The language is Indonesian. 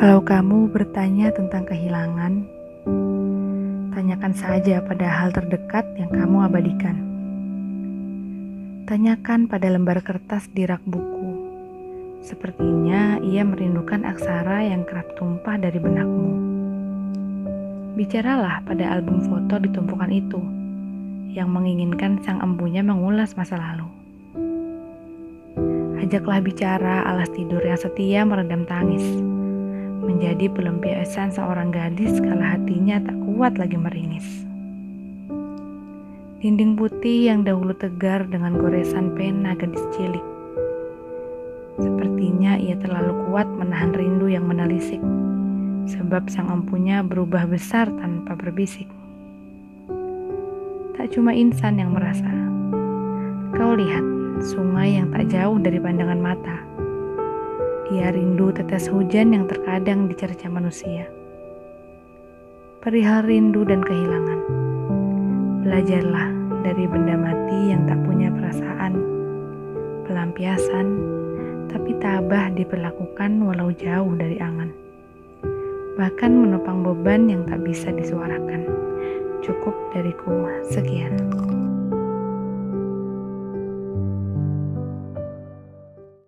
Kalau kamu bertanya tentang kehilangan, tanyakan saja pada hal terdekat yang kamu abadikan. Tanyakan pada lembar kertas di rak buku. Sepertinya ia merindukan aksara yang kerap tumpah dari benakmu. Bicaralah pada album foto di tumpukan itu yang menginginkan sang empunya mengulas masa lalu. Ajaklah bicara alas tidur yang setia meredam tangis menjadi pelampiasan seorang gadis kala hatinya tak kuat lagi meringis. Dinding putih yang dahulu tegar dengan goresan pena gadis cilik. Sepertinya ia terlalu kuat menahan rindu yang menelisik, sebab sang empunya berubah besar tanpa berbisik. Tak cuma insan yang merasa, kau lihat sungai yang tak jauh dari pandangan mata ia rindu tetes hujan yang terkadang dicerca manusia. Perihal rindu dan kehilangan. Belajarlah dari benda mati yang tak punya perasaan, pelampiasan, tapi tabah diperlakukan walau jauh dari angan. Bahkan menopang beban yang tak bisa disuarakan. Cukup dariku, sekian.